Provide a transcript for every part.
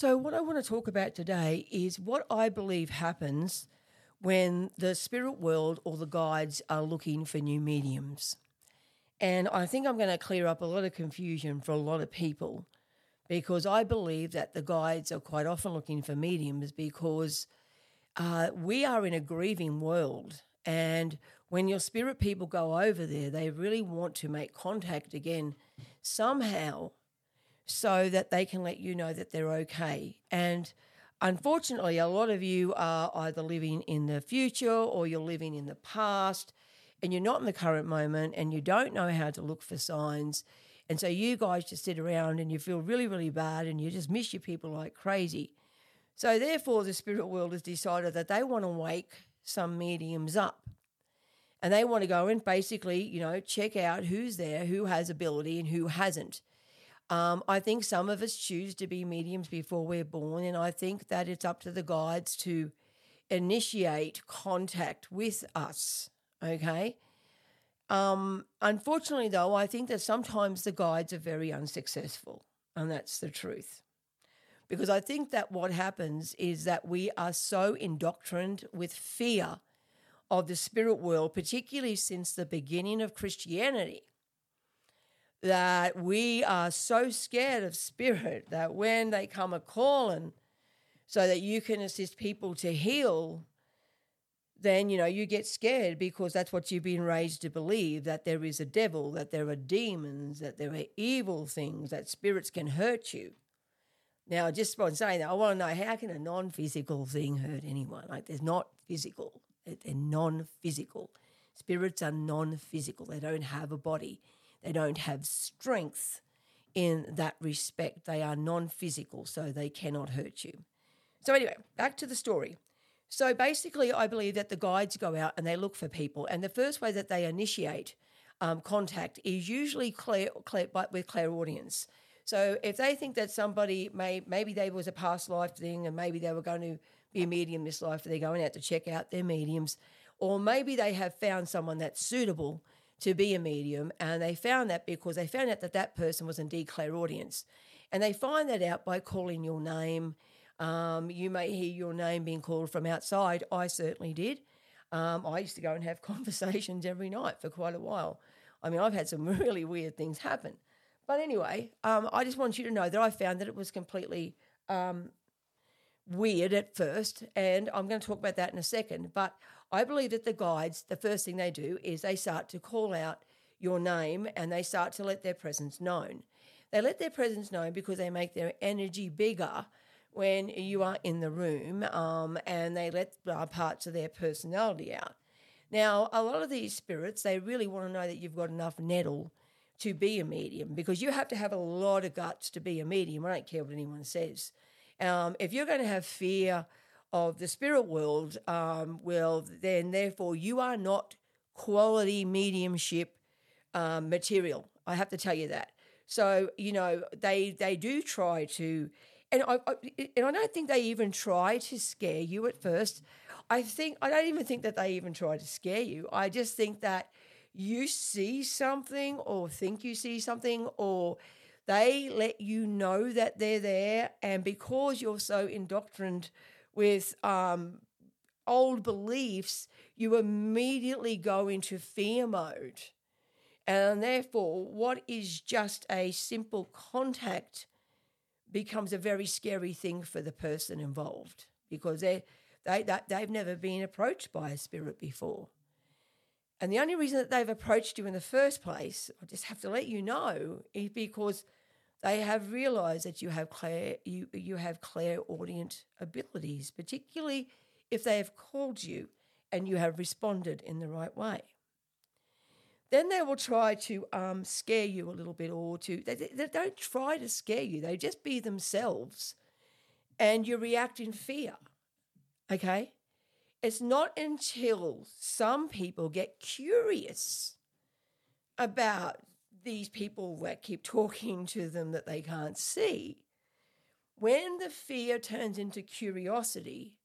So, what I want to talk about today is what I believe happens when the spirit world or the guides are looking for new mediums. And I think I'm going to clear up a lot of confusion for a lot of people because I believe that the guides are quite often looking for mediums because uh, we are in a grieving world. And when your spirit people go over there, they really want to make contact again somehow so that they can let you know that they're okay. And unfortunately, a lot of you are either living in the future or you're living in the past and you're not in the current moment and you don't know how to look for signs. And so you guys just sit around and you feel really, really bad and you just miss your people like crazy. So therefore, the spirit world has decided that they want to wake some mediums up. And they want to go and basically, you know, check out who's there, who has ability and who hasn't. Um, I think some of us choose to be mediums before we're born, and I think that it's up to the guides to initiate contact with us. Okay. Um, unfortunately, though, I think that sometimes the guides are very unsuccessful, and that's the truth. Because I think that what happens is that we are so indoctrined with fear of the spirit world, particularly since the beginning of Christianity, that we are so scared of spirit that when they come a calling so that you can assist people to heal, then you know you get scared because that's what you've been raised to believe that there is a devil, that there are demons, that there are evil things, that spirits can hurt you. Now, just by saying that, I want to know how can a non-physical thing hurt anyone? Like, there's not physical; they're non-physical. Spirits are non-physical. They don't have a body. They don't have strength in that respect. They are non-physical, so they cannot hurt you. So anyway, back to the story. So basically, I believe that the guides go out and they look for people, and the first way that they initiate um, contact is usually clear, clear, with clairaudience. So if they think that somebody may maybe they was a past life thing, and maybe they were going to be a medium this life, they're going out to check out their mediums, or maybe they have found someone that's suitable to be a medium, and they found that because they found out that that person was indeed clairaudience, and they find that out by calling your name um, you may hear your name being called from outside. I certainly did. Um, I used to go and have conversations every night for quite a while. I mean, I've had some really weird things happen. But anyway, um, I just want you to know that I found that it was completely um, weird at first, and I'm going to talk about that in a second. But I believe that the guides, the first thing they do is they start to call out your name and they start to let their presence known. They let their presence known because they make their energy bigger when you are in the room um, and they let uh, parts of their personality out. Now, a lot of these spirits, they really want to know that you've got enough nettle to be a medium because you have to have a lot of guts to be a medium. I don't care what anyone says. Um, if you're going to have fear of the spirit world, um, well, then therefore you are not quality mediumship um, material. I have to tell you that. So you know they they do try to and I, I, and I don't think they even try to scare you at first. I think I don't even think that they even try to scare you. I just think that you see something or think you see something or they let you know that they're there and because you're so indoctrined with um, old beliefs you immediately go into fear mode and therefore what is just a simple contact becomes a very scary thing for the person involved because they they they've never been approached by a spirit before. And the only reason that they've approached you in the first place, I just have to let you know, is because they have realized that you have clair you you have clairaudient abilities, particularly if they have called you and you have responded in the right way. Then they will try to um, scare you a little bit or to, they, they don't try to scare you, they just be themselves and you react in fear. Okay? It's not until some people get curious about these people that keep talking to them that they can't see. When the fear turns into curiosity,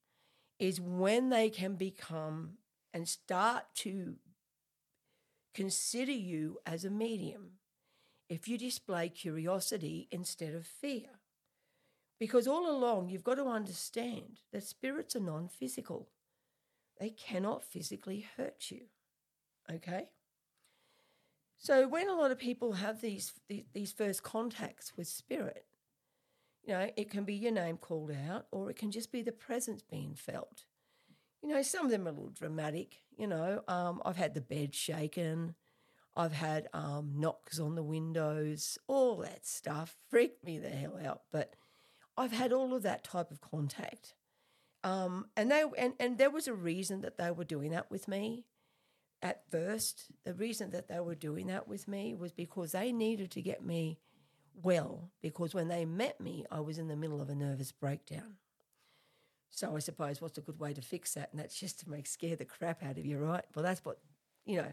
is when they can become and start to consider you as a medium if you display curiosity instead of fear. Because all along, you've got to understand that spirits are non physical, they cannot physically hurt you. Okay? So when a lot of people have these, these first contacts with spirit, you know, it can be your name called out or it can just be the presence being felt. You know, some of them are a little dramatic. You know, um, I've had the bed shaken. I've had um, knocks on the windows, all that stuff freaked me the hell out. But I've had all of that type of contact, um, and they and and there was a reason that they were doing that with me. At first, the reason that they were doing that with me was because they needed to get me well. Because when they met me, I was in the middle of a nervous breakdown. So I suppose what's a good way to fix that? And that's just to make scare the crap out of you, right? Well, that's what you know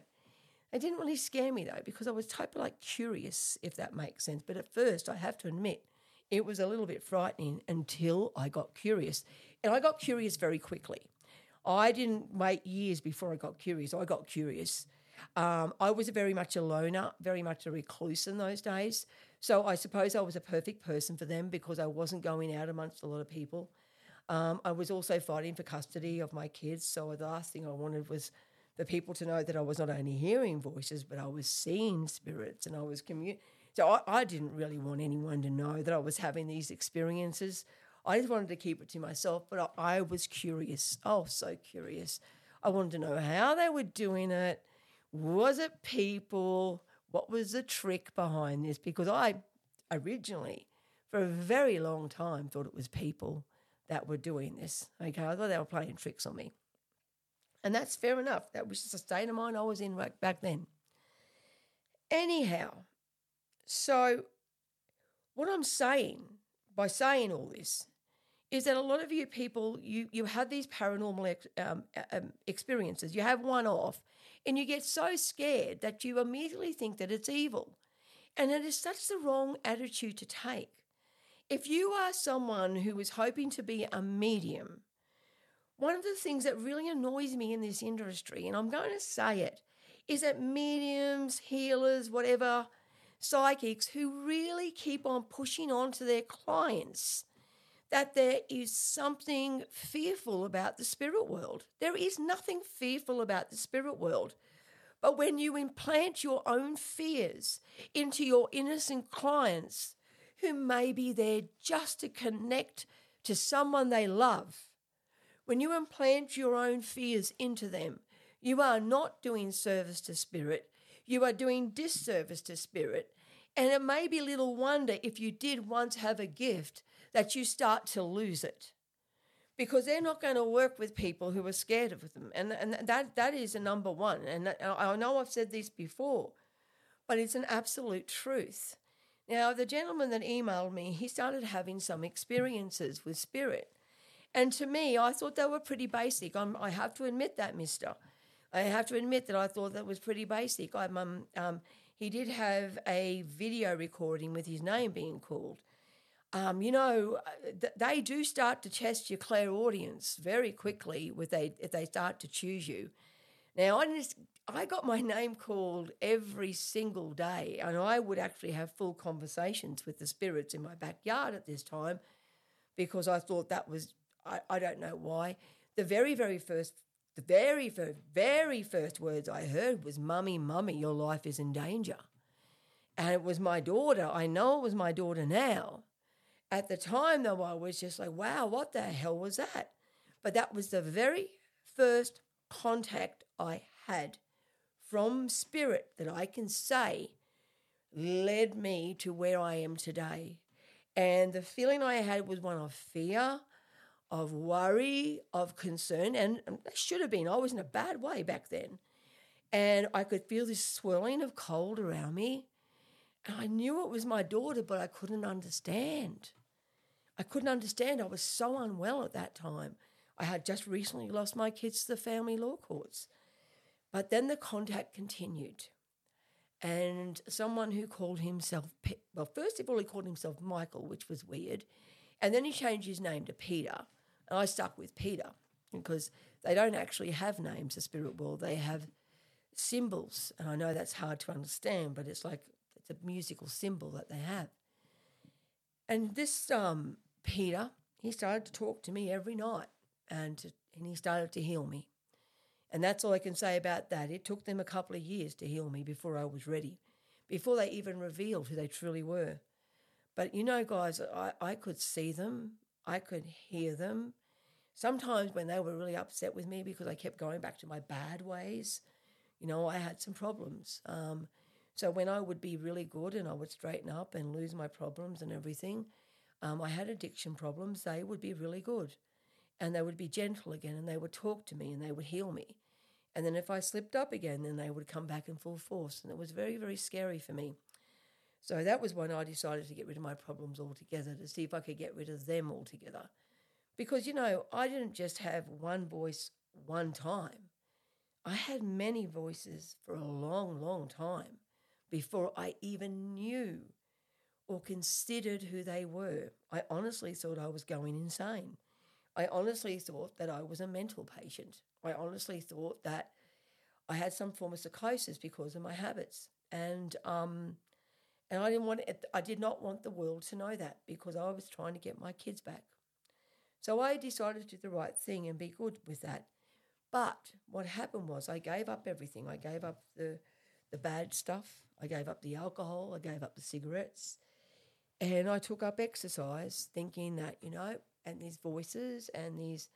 it didn't really scare me though, because I was type of like curious, if that makes sense. But at first, I have to admit, it was a little bit frightening until I got curious. And I got curious very quickly. I didn't wait years before I got curious. I got curious. Um, I was very much a loner, very much a recluse in those days. So I suppose I was a perfect person for them because I wasn't going out amongst a lot of people. Um, I was also fighting for custody of my kids. So the last thing I wanted was for people to know that I was not only hearing voices, but I was seeing spirits and I was commun. So I, I didn't really want anyone to know that I was having these experiences. I just wanted to keep it to myself, but I, I was curious. Oh, so curious. I wanted to know how they were doing it. Was it people? What was the trick behind this? Because I originally, for a very long time, thought it was people that were doing this. Okay, I thought they were playing tricks on me. And that's fair enough. That was just a state of mind I was in right back then. Anyhow, so what I'm saying by saying all this is that a lot of you people, you, you have these paranormal ex, um, um, experiences. You have one off, and you get so scared that you immediately think that it's evil. And it is such the wrong attitude to take. If you are someone who is hoping to be a medium, one of the things that really annoys me in this industry, and I'm going to say it, is that mediums, healers, whatever, psychics who really keep on pushing on to their clients that there is something fearful about the spirit world. There is nothing fearful about the spirit world. But when you implant your own fears into your innocent clients who may be there just to connect to someone they love, when you implant your own fears into them, you are not doing service to spirit, you are doing disservice to spirit. And it may be little wonder if you did once have a gift that you start to lose it. Because they're not going to work with people who are scared of them. And, and that, that is a number one. And I know I've said this before, but it's an absolute truth. Now, the gentleman that emailed me, he started having some experiences with spirit. And to me, I thought they were pretty basic. I'm, i have to admit that, mister. I have to admit that I thought that was pretty basic. I'm, um, um, he did have a video recording with his name being called. Um, you know, uh, th- they do start to test your clairaudience very quickly with they, if they start to choose you. Now, I, just, I got my name called every single day, and I would actually have full conversations with the spirits in my backyard at this time because I thought that was I, I don't know why. The very, very first, the very, very, very first words I heard was, Mummy, Mummy, your life is in danger. And it was my daughter. I know it was my daughter now. At the time, though, I was just like, wow, what the hell was that? But that was the very first contact I had from spirit that I can say led me to where I am today. And the feeling I had was one of fear, of worry, of concern, and it should have been. I was in a bad way back then. And I could feel this swirling of cold around me. And I knew it was my daughter, but I couldn't understand. I couldn't understand. I was so unwell at that time. I had just recently lost my kids to the family law courts. But then the contact continued. And someone who called himself, well, first of all, he called himself Michael, which was weird. And then he changed his name to Peter. And I stuck with Peter because they don't actually have names, the spirit world. They have symbols. And I know that's hard to understand, but it's like it's a musical symbol that they have. And this um, Peter, he started to talk to me every night and, to, and he started to heal me. And that's all I can say about that. It took them a couple of years to heal me before I was ready, before they even revealed who they truly were. But you know, guys, I, I could see them, I could hear them. Sometimes when they were really upset with me because I kept going back to my bad ways, you know, I had some problems. Um, so when I would be really good and I would straighten up and lose my problems and everything, um, I had addiction problems, they would be really good. And they would be gentle again and they would talk to me and they would heal me. And then if I slipped up again, then they would come back in full force. And it was very, very scary for me. So that was when I decided to get rid of my problems altogether, to see if I could get rid of them altogether. Because, you know, I didn't just have one voice one time, I had many voices for a long, long time before I even knew or considered who they were. I honestly thought I was going insane. I honestly thought that I was a mental patient. I honestly thought that I had some form of psychosis because of my habits, and um, and I didn't want it, I did not want the world to know that because I was trying to get my kids back. So I decided to do the right thing and be good with that. But what happened was I gave up everything. I gave up the the bad stuff. I gave up the alcohol. I gave up the cigarettes. And I took up exercise, thinking that, you know, and these voices and these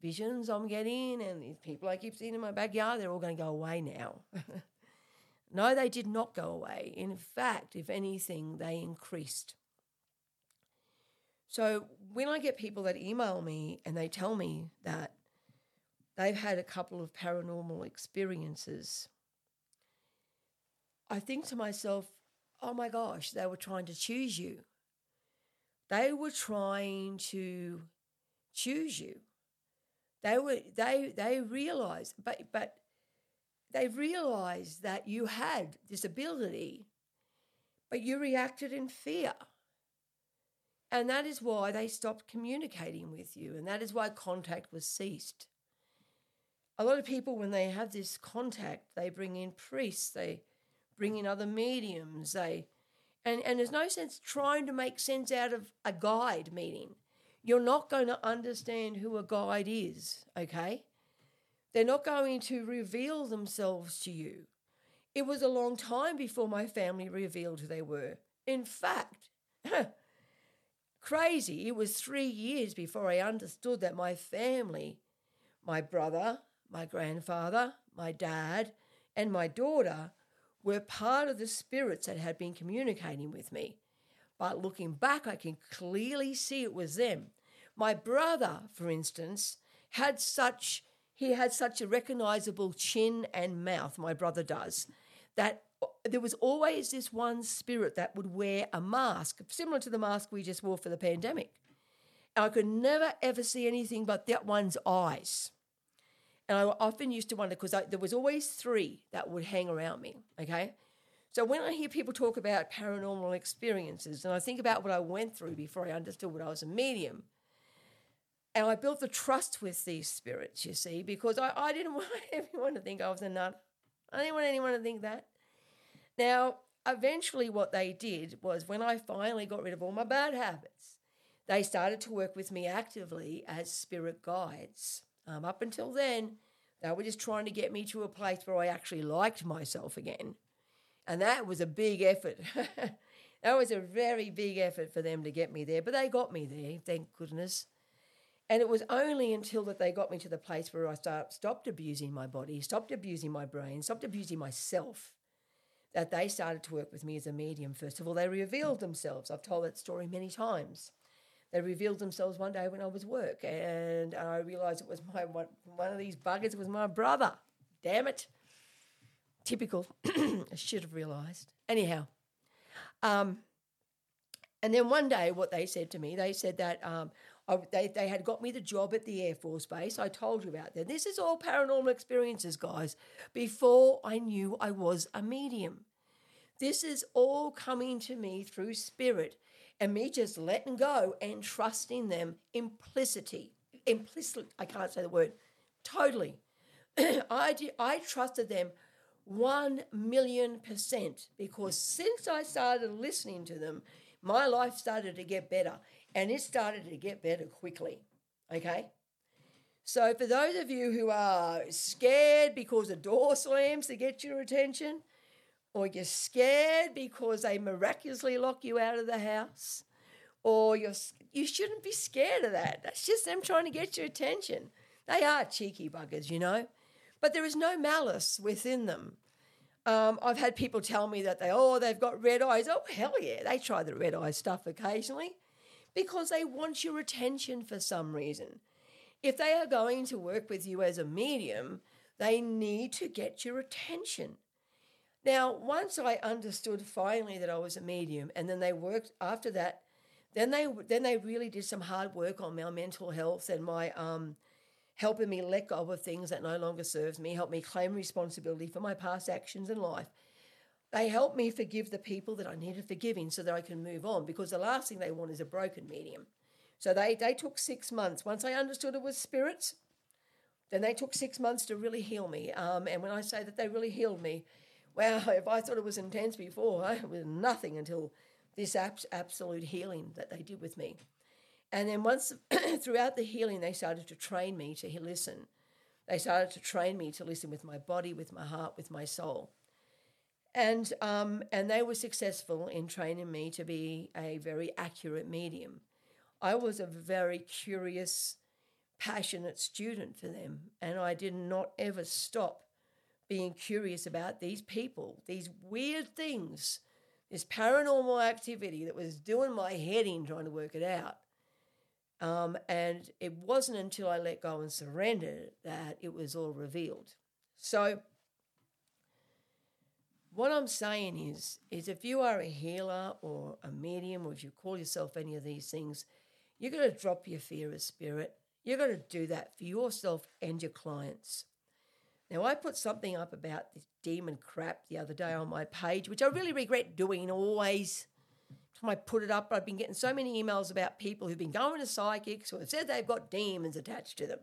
visions I'm getting and these people I keep seeing in my backyard, they're all going to go away now. no, they did not go away. In fact, if anything, they increased. So when I get people that email me and they tell me that they've had a couple of paranormal experiences, I think to myself, oh my gosh, they were trying to choose you. They were trying to choose you. They were they they realized, but but they realized that you had this ability, but you reacted in fear. And that is why they stopped communicating with you, and that is why contact was ceased. A lot of people, when they have this contact, they bring in priests, they bring in other mediums, they and, and there's no sense trying to make sense out of a guide meeting. You're not going to understand who a guide is, okay? They're not going to reveal themselves to you. It was a long time before my family revealed who they were. In fact, crazy, it was three years before I understood that my family, my brother, my grandfather, my dad, and my daughter were part of the spirits that had been communicating with me. But looking back, I can clearly see it was them. My brother, for instance, had such he had such a recognizable chin and mouth, my brother does, that there was always this one spirit that would wear a mask, similar to the mask we just wore for the pandemic. I could never ever see anything but that one's eyes. And I often used to wonder because there was always three that would hang around me. Okay. So when I hear people talk about paranormal experiences and I think about what I went through before I understood what I was a medium, and I built the trust with these spirits, you see, because I, I didn't want everyone to think I was a nut. I didn't want anyone to think that. Now, eventually, what they did was when I finally got rid of all my bad habits, they started to work with me actively as spirit guides. Um, up until then, they were just trying to get me to a place where I actually liked myself again. And that was a big effort. that was a very big effort for them to get me there, but they got me there, thank goodness. And it was only until that they got me to the place where I start, stopped abusing my body, stopped abusing my brain, stopped abusing myself, that they started to work with me as a medium. First of all, they revealed themselves. I've told that story many times. They revealed themselves one day when I was work, and I realised it was my one, one of these buggers was my brother. Damn it! Typical. I should have realised. Anyhow, um, and then one day, what they said to me, they said that um, I, they they had got me the job at the Air Force Base. I told you about that. This is all paranormal experiences, guys. Before I knew I was a medium. This is all coming to me through spirit and me just letting go and trusting them implicitly. implicit i can't say the word totally I, did, I trusted them 1 million percent because since i started listening to them my life started to get better and it started to get better quickly. Okay. So, for those of you who are scared because a door slams to get your attention, or you're scared because they miraculously lock you out of the house, or you're you shouldn't be scared of that. That's just them trying to get your attention. They are cheeky buggers, you know, but there is no malice within them. Um, I've had people tell me that they oh they've got red eyes. Oh hell yeah, they try the red eye stuff occasionally because they want your attention for some reason. If they are going to work with you as a medium, they need to get your attention. Now, once I understood finally that I was a medium, and then they worked after that, then they then they really did some hard work on my mental health and my um, helping me let go of things that no longer serves me, help me claim responsibility for my past actions in life. They help me forgive the people that I needed forgiving so that I can move on because the last thing they want is a broken medium. So they, they took six months. Once I understood it was spirits, then they took six months to really heal me. Um, and when I say that they really healed me, wow, if I thought it was intense before, it was nothing until this abs- absolute healing that they did with me. And then once throughout the healing, they started to train me to listen. They started to train me to listen with my body, with my heart, with my soul. And, um, and they were successful in training me to be a very accurate medium. I was a very curious, passionate student for them, and I did not ever stop being curious about these people, these weird things, this paranormal activity that was doing my head in trying to work it out. Um, and it wasn't until I let go and surrendered that it was all revealed. So, what I'm saying is, is if you are a healer or a medium, or if you call yourself any of these things, you're going to drop your fear of spirit. You're going to do that for yourself and your clients. Now, I put something up about this demon crap the other day on my page, which I really regret doing always. Time I put it up, I've been getting so many emails about people who've been going to psychics who have said they've got demons attached to them.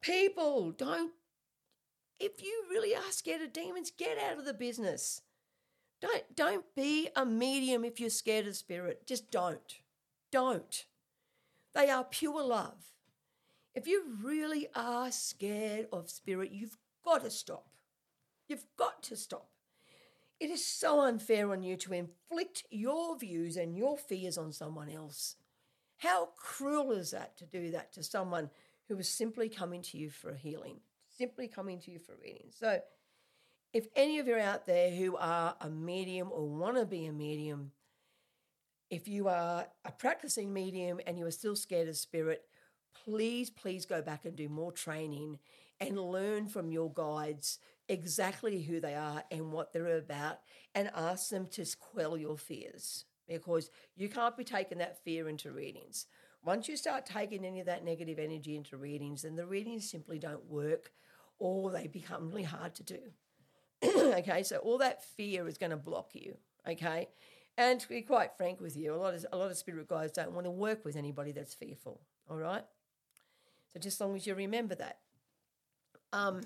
People, don't, if you really are scared of demons, get out of the business. Don't, don't be a medium if you're scared of spirit. Just don't. Don't. They are pure love. If you really are scared of spirit, you've got to stop. You've got to stop. It is so unfair on you to inflict your views and your fears on someone else. How cruel is that to do that to someone who is simply coming to you for healing, simply coming to you for reading? So, if any of you are out there who are a medium or want to be a medium, if you are a practicing medium and you are still scared of spirit, please, please go back and do more training and learn from your guides exactly who they are and what they're about and ask them to quell your fears because you can't be taking that fear into readings. Once you start taking any of that negative energy into readings, then the readings simply don't work or they become really hard to do. okay, so all that fear is going to block you. Okay, and to be quite frank with you, a lot of a lot of spirit guides don't want to work with anybody that's fearful. All right. So just as long as you remember that. Um,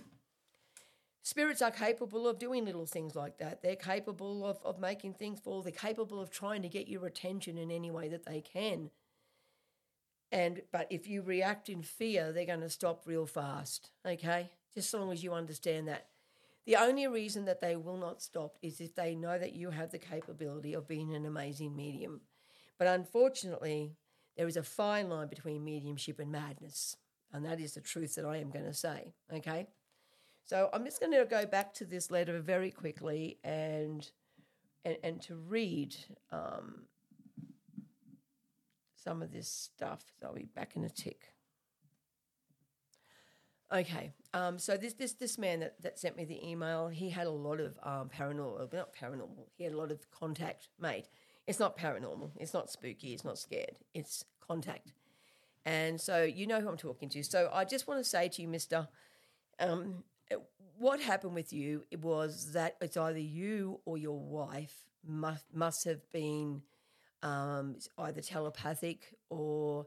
spirits are capable of doing little things like that. They're capable of, of making things fall. They're capable of trying to get your attention in any way that they can. And but if you react in fear, they're going to stop real fast. Okay, just as long as you understand that. The only reason that they will not stop is if they know that you have the capability of being an amazing medium. But unfortunately, there is a fine line between mediumship and madness. And that is the truth that I am going to say. Okay. So I'm just going to go back to this letter very quickly and and, and to read um, some of this stuff. So I'll be back in a tick. Okay, um, so this this this man that, that sent me the email, he had a lot of um, paranormal, not paranormal. He had a lot of contact made. It's not paranormal. It's not spooky. It's not scared. It's contact. And so you know who I'm talking to. So I just want to say to you, Mister, um, what happened with you it was that it's either you or your wife must must have been um, either telepathic or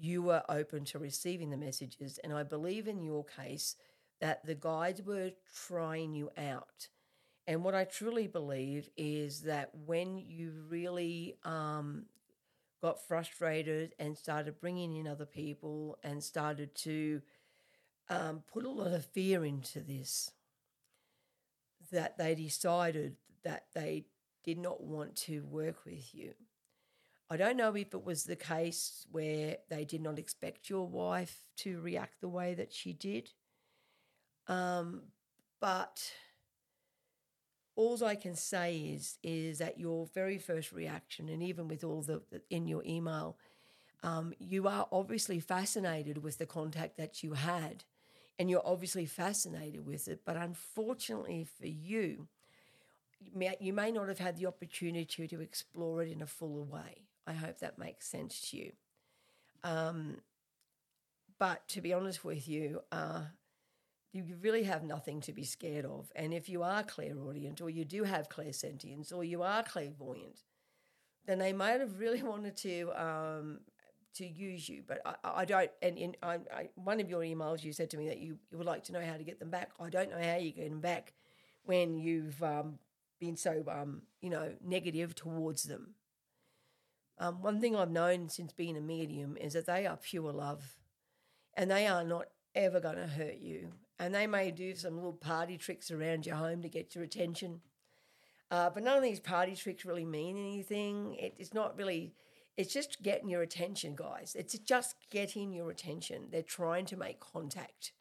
you were open to receiving the messages. And I believe in your case that the guides were trying you out. And what I truly believe is that when you really um, got frustrated and started bringing in other people and started to um, put a lot of fear into this. That they decided that they did not want to work with you. I don't know if it was the case where they did not expect your wife to react the way that she did. Um, but all I can say is is that your very first reaction, and even with all the in your email, um, you are obviously fascinated with the contact that you had, and you're obviously fascinated with it. But unfortunately for you, you may, not have had the opportunity to explore it in a fuller way. I hope that makes sense to you. Um, but to be honest with you, uh, you really have nothing to be scared of. And if you are clairaudient or you do have clairsentience or you are clairvoyant, then they might have really wanted to um, to use you. But I, I don't. And in I, I, one of your emails, you said to me that you, you would like to know how to get them back. I don't know how you get them back when you've um, been so um, you know negative towards them. Um, one thing I've known since being a medium is that they are pure love, and they are not ever going to hurt you. And they may do some little party tricks around your home to get your attention. Uh, but none of these party tricks really mean anything. It, it's not really, it's just getting your attention, guys. It's just getting your attention. They're trying to make contact.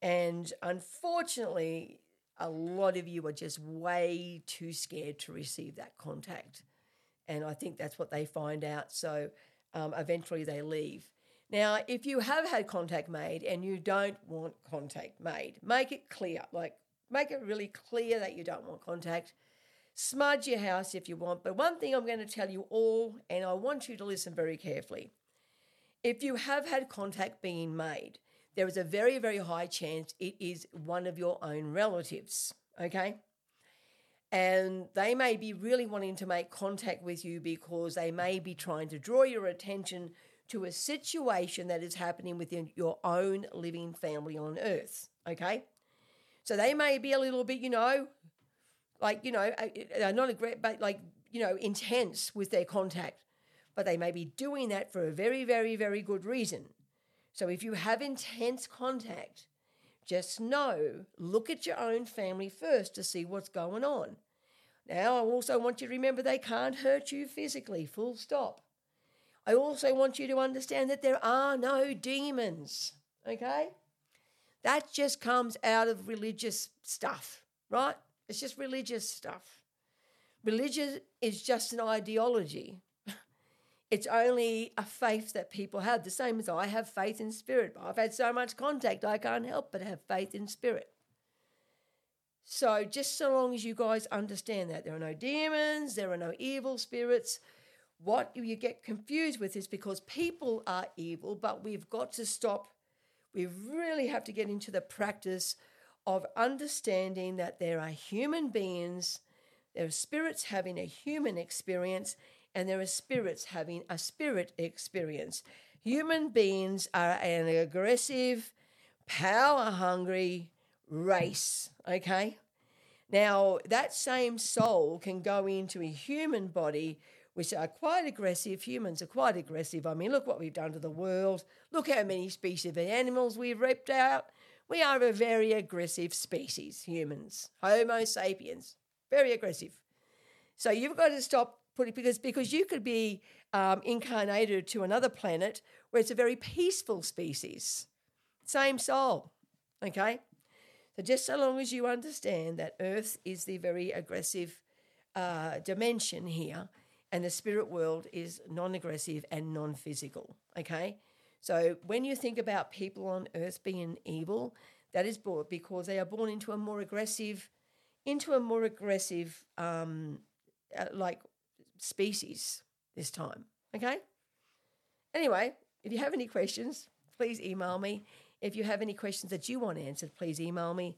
And unfortunately, a lot of you are just way too scared to receive that contact. And I think that's what they find out. So um, eventually they leave. Now, if you have had contact made and you don't want contact made, make it clear. Like, make it really clear that you don't want contact. Smudge your house if you want. But one thing I'm going to tell you all, and I want you to listen very carefully. If you have had contact being made, there is a very, very high chance it is one of your own relatives. Okay? And they may be really wanting to make contact with you because they may be trying to draw your attention to a situation that is happening within your own living family on earth. Okay? So they may be a little bit, you know, like, you know, not a great, but like, you know, intense with their contact. But they may be doing that for a very, very, very good reason. So if you have intense contact, just know, look at your own family first to see what's going on. Now, I also want you to remember they can't hurt you physically, full stop. I also want you to understand that there are no demons, okay? That just comes out of religious stuff, right? It's just religious stuff. Religion is just an ideology. It's only a faith that people have, the same as I have faith in spirit. I've had so much contact, I can't help but have faith in spirit. So, just so long as you guys understand that there are no demons, there are no evil spirits, what you get confused with is because people are evil, but we've got to stop. We really have to get into the practice of understanding that there are human beings, there are spirits having a human experience, and there are spirits having a spirit experience. Human beings are an aggressive, power hungry race, okay? Now, that same soul can go into a human body which are quite aggressive. Humans are quite aggressive. I mean, look what we've done to the world. Look how many species of animals we've ripped out. We are a very aggressive species, humans, Homo sapiens, very aggressive. So you've got to stop putting because because you could be um, incarnated to another planet where it's a very peaceful species, same soul. Okay, so just so long as you understand that Earth is the very aggressive uh, dimension here, and the spirit world is non aggressive and non physical. Okay? So when you think about people on earth being evil, that is because they are born into a more aggressive, into a more aggressive, um, uh, like species this time. Okay? Anyway, if you have any questions, please email me. If you have any questions that you want answered, please email me.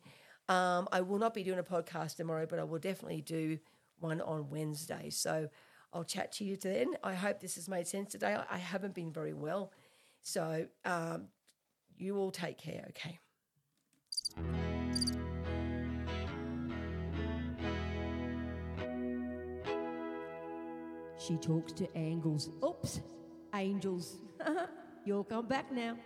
Um, I will not be doing a podcast tomorrow, but I will definitely do one on Wednesday. So I'll chat to you then. I hope this has made sense today. I haven't been very well. So um, you all take care, okay? She talks to angles. Oops, angels. You'll come back now.